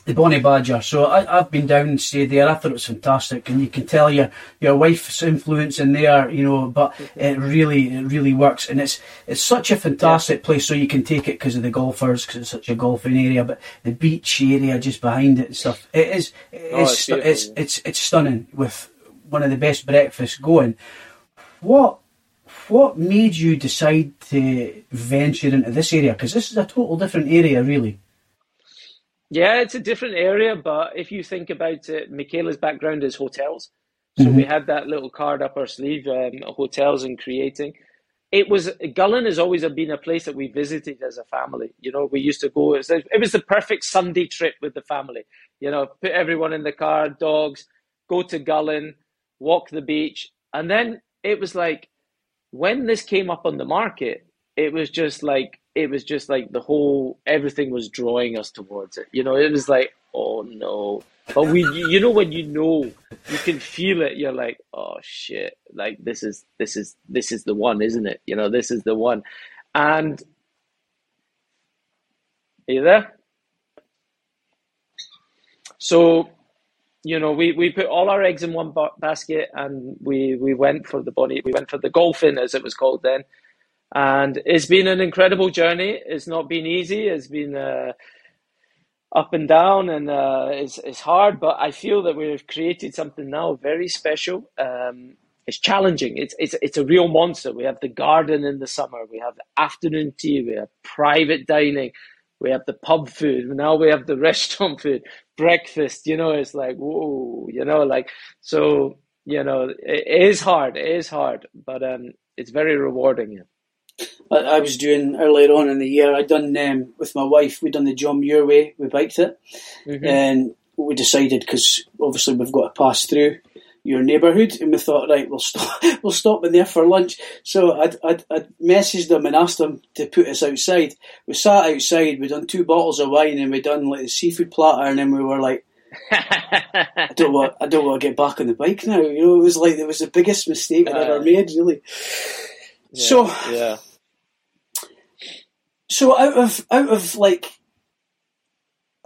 the Bonnie Badger. So I, have been down and stayed there. I thought it was fantastic, and you can tell your your wife's influence in there, you know. But mm-hmm. it really, it really works, and it's it's such a fantastic yeah. place. So you can take it because of the golfers, because it's such a golfing area. But the beach area just behind it and stuff, it is oh, it's, it's, it's it's it's stunning with one of the best breakfasts going. What what made you decide to venture into this area? Because this is a total different area, really. Yeah, it's a different area, but if you think about it, Michaela's background is hotels. So mm-hmm. we had that little card up our sleeve, um, hotels and creating. It was Gullane has always been a place that we visited as a family. You know, we used to go. It was, it was the perfect Sunday trip with the family. You know, put everyone in the car, dogs, go to Gullane, walk the beach, and then it was like when this came up on the market, it was just like it was just like the whole everything was drawing us towards it. You know, it was like, oh no. But we, you know, when you know, you can feel it. You're like, oh shit! Like this is this is this is the one, isn't it? You know, this is the one. And are you there? So, you know, we, we put all our eggs in one basket, and we we went for the Bonnie. We went for the Golf Inn, as it was called then and it's been an incredible journey. It's not been easy. It's been uh, up and down, and uh, it's it's hard. But I feel that we've created something now very special. Um, it's challenging. It's it's it's a real monster. We have the garden in the summer. We have afternoon tea. We have private dining. We have the pub food. Now we have the restaurant food. Breakfast. You know, it's like whoa. You know, like so. You know, it is hard. It is hard, but um, it's very rewarding. Yeah. I, I was doing earlier on in the year. I'd done um, with my wife. We'd done the John Muir Way. We biked it, mm-hmm. and we decided because obviously we've got to pass through your neighbourhood, and we thought, right, we'll stop, we'll stop in there for lunch. So I'd, I'd, I'd messaged them and asked them to put us outside. We sat outside. We'd done two bottles of wine, and we'd done like the seafood platter, and then we were like. I don't want. I don't want to get back on the bike now. You know, it was like it was the biggest mistake I ever made. Really. Yeah, so yeah. So out of out of like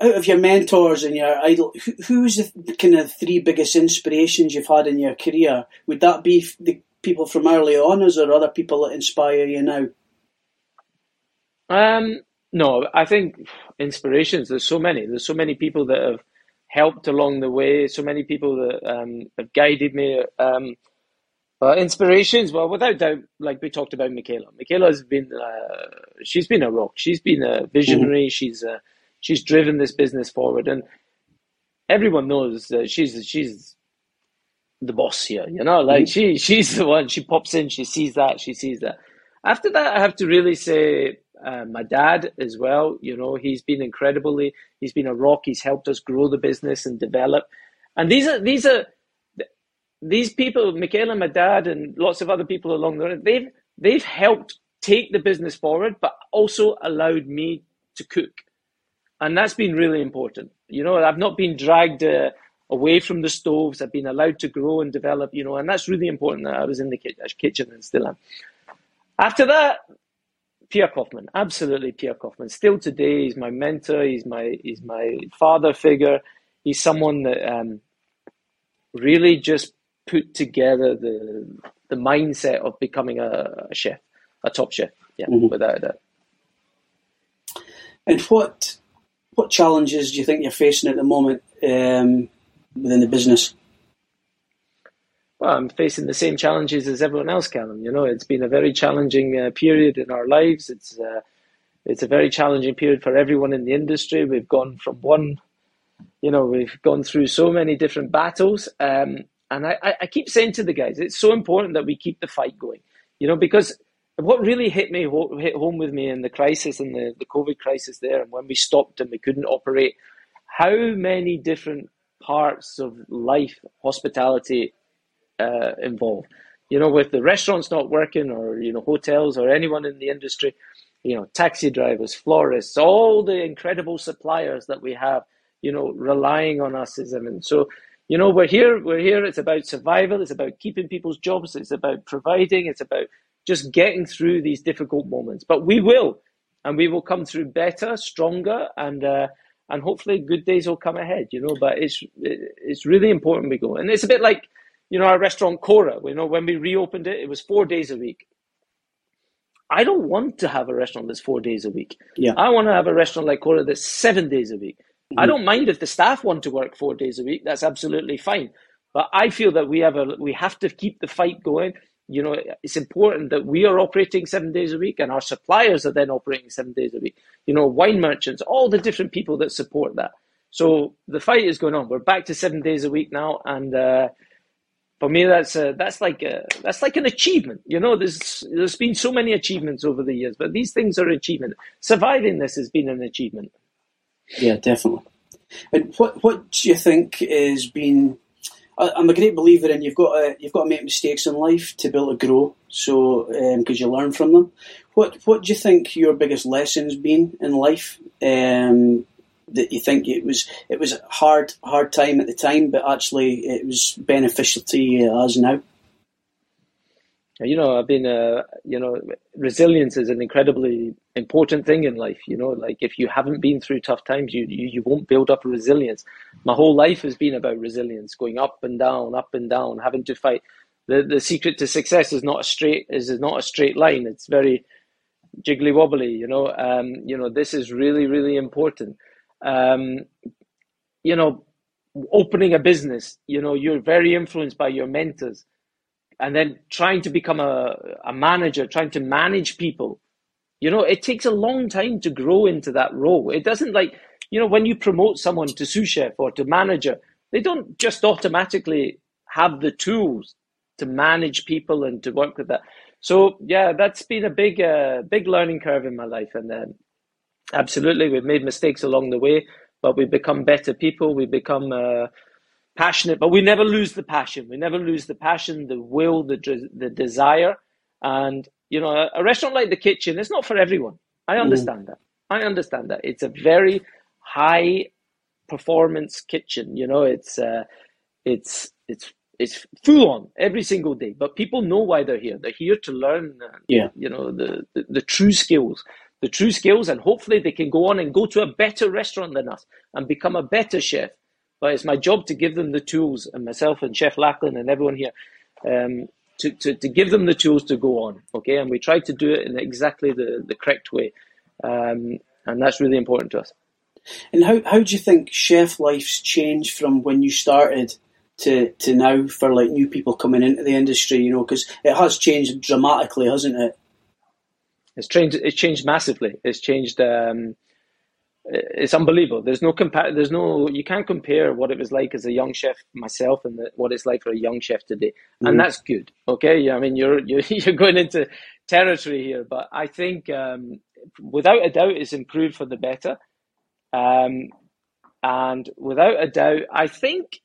out of your mentors and your idol, who, who's the kind of three biggest inspirations you've had in your career? Would that be the people from early on, or is there other people that inspire you now? Um, no, I think inspirations. There's so many. There's so many people that have helped along the way. So many people that um, have guided me. Um, uh, inspirations, well, without doubt, like we talked about Michaela. Michaela's been, uh, she's been a rock. She's been a visionary. Mm-hmm. She's, uh, she's driven this business forward, and everyone knows that she's, she's the boss here. You know, like mm-hmm. she, she's the one. She pops in, she sees that, she sees that. After that, I have to really say uh, my dad as well. You know, he's been incredibly, he's been a rock. He's helped us grow the business and develop. And these are these are these people, Michaela, my dad, and lots of other people along the way, they've they've helped take the business forward, but also allowed me to cook, and that's been really important. You know, I've not been dragged uh, away from the stoves. I've been allowed to grow and develop. You know, and that's really important. That I was in the kitchen and still am. After that, Pierre Koffmann, absolutely Pierre Koffmann. Still today, he's my mentor. He's my he's my father figure. He's someone that um, really just put together the the mindset of becoming a, a chef, a top chef. Yeah, mm-hmm. without a doubt. And what what challenges do you think you're facing at the moment um, within the business? Well, I'm facing the same challenges as everyone else, Calum. You know, it's been a very challenging uh, period in our lives. It's uh, it's a very challenging period for everyone in the industry. We've gone from one, you know, we've gone through so many different battles. Um, and I, I keep saying to the guys, it's so important that we keep the fight going, you know, because what really hit me hit home with me in the crisis and the, the COVID crisis there, and when we stopped and we couldn't operate, how many different parts of life hospitality uh, involve. You know, with the restaurants not working, or you know, hotels, or anyone in the industry, you know, taxi drivers, florists, all the incredible suppliers that we have, you know, relying on us as and so you know we're here we're here it's about survival it's about keeping people's jobs it's about providing it's about just getting through these difficult moments but we will and we will come through better stronger and uh, and hopefully good days will come ahead you know but it's it's really important we go and it's a bit like you know our restaurant Kora you know when we reopened it it was four days a week I don't want to have a restaurant that's four days a week. Yeah. I want to have a restaurant like Kora that's seven days a week. I don't mind if the staff want to work four days a week. That's absolutely fine. But I feel that we have a we have to keep the fight going. You know, it's important that we are operating seven days a week, and our suppliers are then operating seven days a week. You know, wine merchants, all the different people that support that. So the fight is going on. We're back to seven days a week now, and uh, for me, that's a, that's like a, that's like an achievement. You know, there's there's been so many achievements over the years, but these things are achievement. Surviving this has been an achievement. Yeah, definitely. And what what do you think has been? I'm a great believer in you've got to you've got to make mistakes in life to be able to grow. So because um, you learn from them. What what do you think your biggest lessons been in life? Um, that you think it was it was a hard hard time at the time, but actually it was beneficial to you as now you know, I've been, uh, you know, resilience is an incredibly important thing in life. You know, like if you haven't been through tough times, you, you, you won't build up resilience. My whole life has been about resilience, going up and down, up and down, having to fight. The, the secret to success is not a straight, is not a straight line. It's very jiggly wobbly, you know, um, you know, this is really, really important. Um, you know, opening a business, you know, you're very influenced by your mentors and then trying to become a, a manager, trying to manage people, you know, it takes a long time to grow into that role. It doesn't like, you know, when you promote someone to sous chef or to manager, they don't just automatically have the tools to manage people and to work with that. So yeah, that's been a big, uh, big learning curve in my life. And then absolutely, we've made mistakes along the way, but we've become better people. We become, uh, passionate, but we never lose the passion. We never lose the passion, the will, the the desire. And you know, a, a restaurant like the Kitchin is not for everyone. I mm. understand mm. that. I understand that. It's a very high performance kitchen. You know, it's uh, it's it's it's full on every single day. But people know why they're here. They're here to learn. Uh, yeah. You know the, the the true skills, the true skills, and hopefully they can go on and go to a better restaurant than us and become a better chef but it's my job to give them the tools, and myself and Chef Lachlan and everyone here, um, to, to, to give them the tools to go on. Okay, and we try to do it in exactly the, the correct way, um, and that's really important to us. And how how do you think chef life's changed from when you started to to now for like new people coming into the industry? You know, because it has changed dramatically, hasn't it? It's changed. It's changed massively. It's changed. Um, it's unbelievable. There's no compare. There's no. You can't compare what it was like as a young chef myself and the, what it's like for a young chef today, and mm that's good. Okay, yeah. I mean, you're you're you're going into territory here, but I think um, without a doubt, it's improved for the better. Um, and without a doubt, I think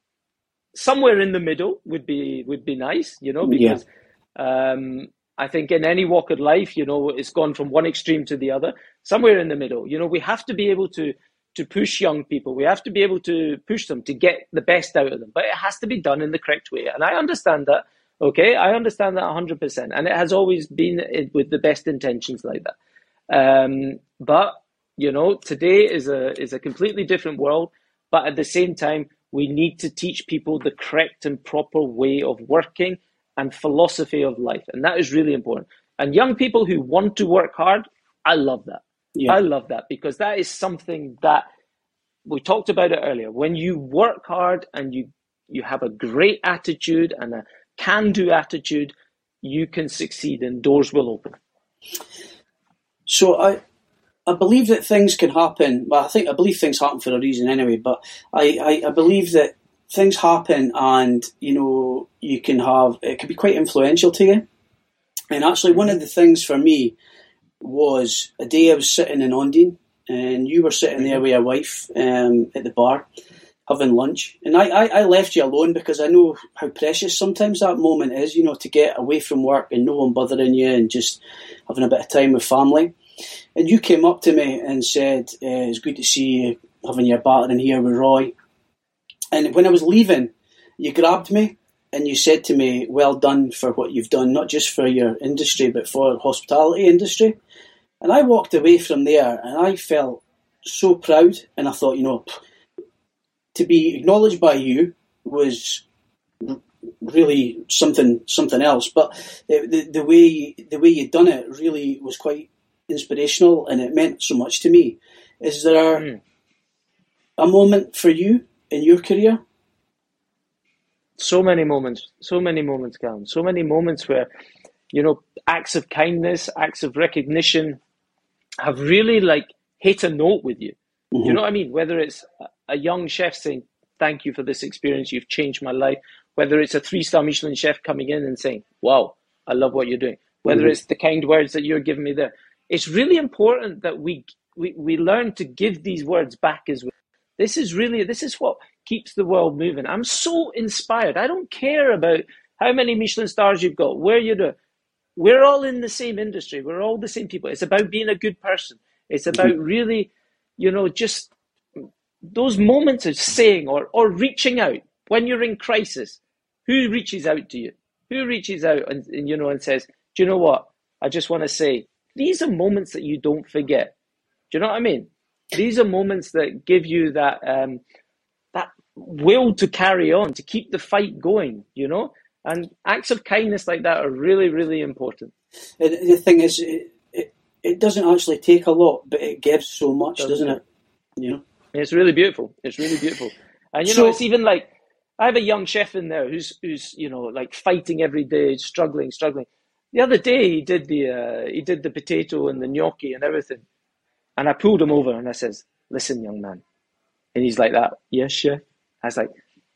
somewhere in the middle would be would be nice. You know, because. Yeah. Um, I think in any walk of life, you know, it's gone from one extreme to the other, somewhere in the middle. You know, we have to be able to to push young people. We have to be able to push them to get the best out of them, but it has to be done in the correct way. And I understand that. Okay, I understand that 100%. And it has always been with the best intentions like that. Um, but, you know, today is a, is a completely different world. But at the same time, we need to teach people the correct and proper way of working and philosophy of life. And that is really important. And young people who want to work hard, I love that. Yeah. I love that because that is something that we talked about it earlier. When you work hard and you you have a great attitude and a can-do attitude, you can succeed and doors will open. So I I believe that things can happen. Well, I think I believe things happen for a reason anyway. But I, I, I believe that things happen, and you know you can have it can be quite influential to you. And actually, one of the things for me was a day I was sitting in Ondine, and you were sitting there with your wife um, at the bar having lunch, and I, I, I left you alone because I know how precious sometimes that moment is. You know, to get away from work and no one bothering you, and just having a bit of time with family. And you came up to me and said, uh, "It's good to see you having your battering here with Roy." And when I was leaving, you grabbed me and you said to me, "Well done for what you've done, not just for your industry, but for hospitality industry." And I walked away from there, and I felt so proud. And I thought, you know, to be acknowledged by you was really something something else. But the, the way the way you'd done it really was quite inspirational and it meant so much to me. Is there mm. a moment for you in your career? So many moments, so many moments, Calum. So many moments where, you know, acts of kindness, acts of recognition have really like hit a note with you. Mm-hmm. You know what I mean? Whether it's a young chef saying, Thank you for this experience, you've changed my life. Whether it's a three star Michelin chef coming in and saying, Wow, I love what you're doing. Whether mm-hmm. it's the kind words that you're giving me there it's really important that we, we, we learn to give these words back as well. This is really, this is what keeps the world moving. I'm so inspired. I don't care about how many Michelin stars you've got, where you're doing. We're all in the same industry. We're all the same people. It's about being a good person. It's about mm-hmm. really, you know, just those moments of saying or, or reaching out when you're in crisis. Who reaches out to you? Who reaches out and, and you know and says, "Do you know what? I just want to say these are moments that you don't forget. Do you know what I mean? These are moments that give you that um, that will to carry on, to keep the fight going. You know, and acts of kindness like that are really, really important. And The thing is, it, it, it doesn't actually take a lot, but it gives so much, doesn't, doesn't it? You know, it's really beautiful. It's really beautiful, and you so, know, it's even like I have a young chef in there who's who's you know like fighting every day, struggling, struggling the other day he did the uh, he did the potato and the gnocchi and everything, and I pulled him over and I says, "Listen, young man," and he's like that. Yes, chef. I was like,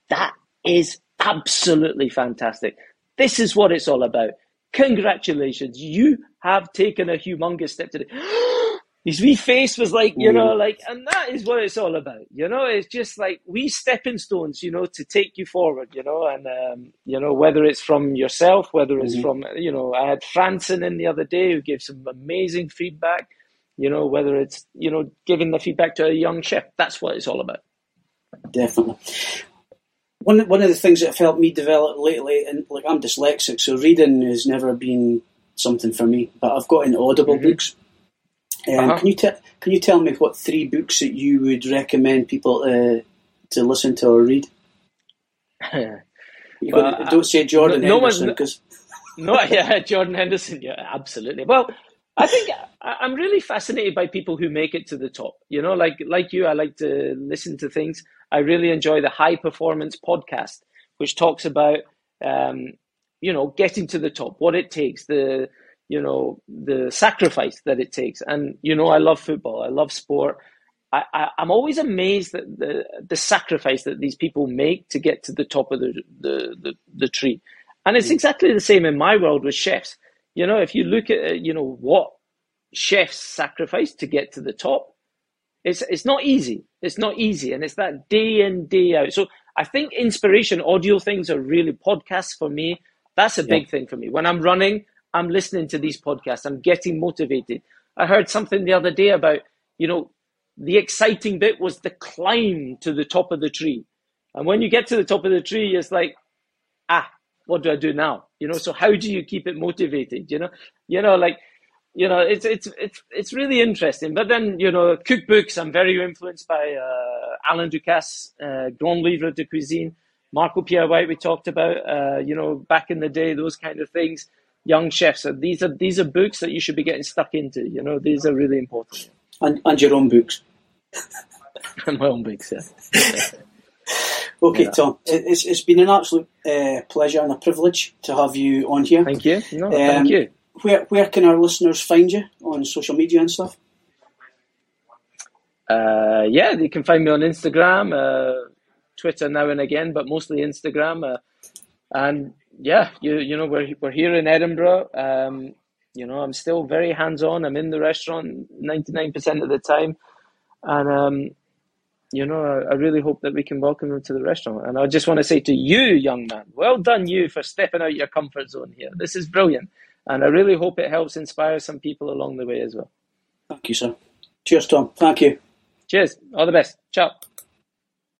"That is absolutely fantastic. This is what it's all about. Congratulations, you have taken a humongous step today." his wee face was like, you know, like, and that is what it's all about. You know, it's just like we stepping stones, you know, to take you forward, you know, and, um, you know, whether it's from yourself, whether it's mm-hmm. from, you know, I had Franson in the other day who gave some amazing feedback, you know, whether it's, you know, giving the feedback to a young chef, that's what it's all about. Definitely. One, one of the things that have helped me develop lately, and like I'm dyslexic, so reading has never been something for me, but I've got in Audible mm-hmm. books um, uh-huh. Can you tell Can you tell me what three books that you would recommend people uh, to listen to or read? well, don't say Jordan no, Henderson because. No, yeah, Jordan Henderson. Yeah, absolutely. Well, I think I'm really fascinated by people who make it to the top. You know, like like you, I like to listen to things. I really enjoy the High Performance podcast, which talks about um, you know getting to the top, what it takes, the you know the sacrifice that it takes and you know i love football i love sport I, I, am always amazed at the, the sacrifice that these people make to get to the top of the, the, the, the tree. And it's mm. exactly the same in my world with chefs. You know, if you look at, you know, what chefs sacrifice to get to the top, it's, it's not easy. It's not easy. And it's that day in, day out. So I think inspiration, audio things are really podcasts for me. That's a big yeah. thing for me. When I'm running, I'm listening to these podcasts. I'm getting motivated. I heard something the other day about, you know, the exciting bit was the climb to the top of the tree. And when you get to the top of the tree, it's like, ah, what do I do now? You know, so how do you keep it motivated? You know, you know, like, you know, it's it's it's it's really interesting. But then, you know, cookbooks. I'm very influenced by uh, Alain Ducasse, uh, Grand Livre de Cuisine, Marco Pierre White. We talked about, uh, you know, back in the day, those kind of things young chefs. So these are these are books that you should be getting stuck into. You know, these are really important. And, and your own books. and my own books, yeah. okay, Yeah. Tom. It- It's, it's been an absolute uh, pleasure and a privilege to have you on here. Thank you. No, Um, thank you. Where where can our listeners find you on social media and stuff? Uh, yeah, you can find me on Instagram, uh, Twitter now and again, but mostly Instagram. Uh, and yeah, you you know we're we're here in Edinburgh. Um, you know, I'm still very hands on. I'm in the restaurant 99% of the time, and um, you know, I, I really hope that we can welcome them to the restaurant. And I just want to say to you, young man, well done you for stepping out your comfort zone here. This is brilliant, and I really hope it helps inspire some people along the way as well. Thank you, sir. Cheers, Tom. Thank you. Cheers. All the best. Ciao.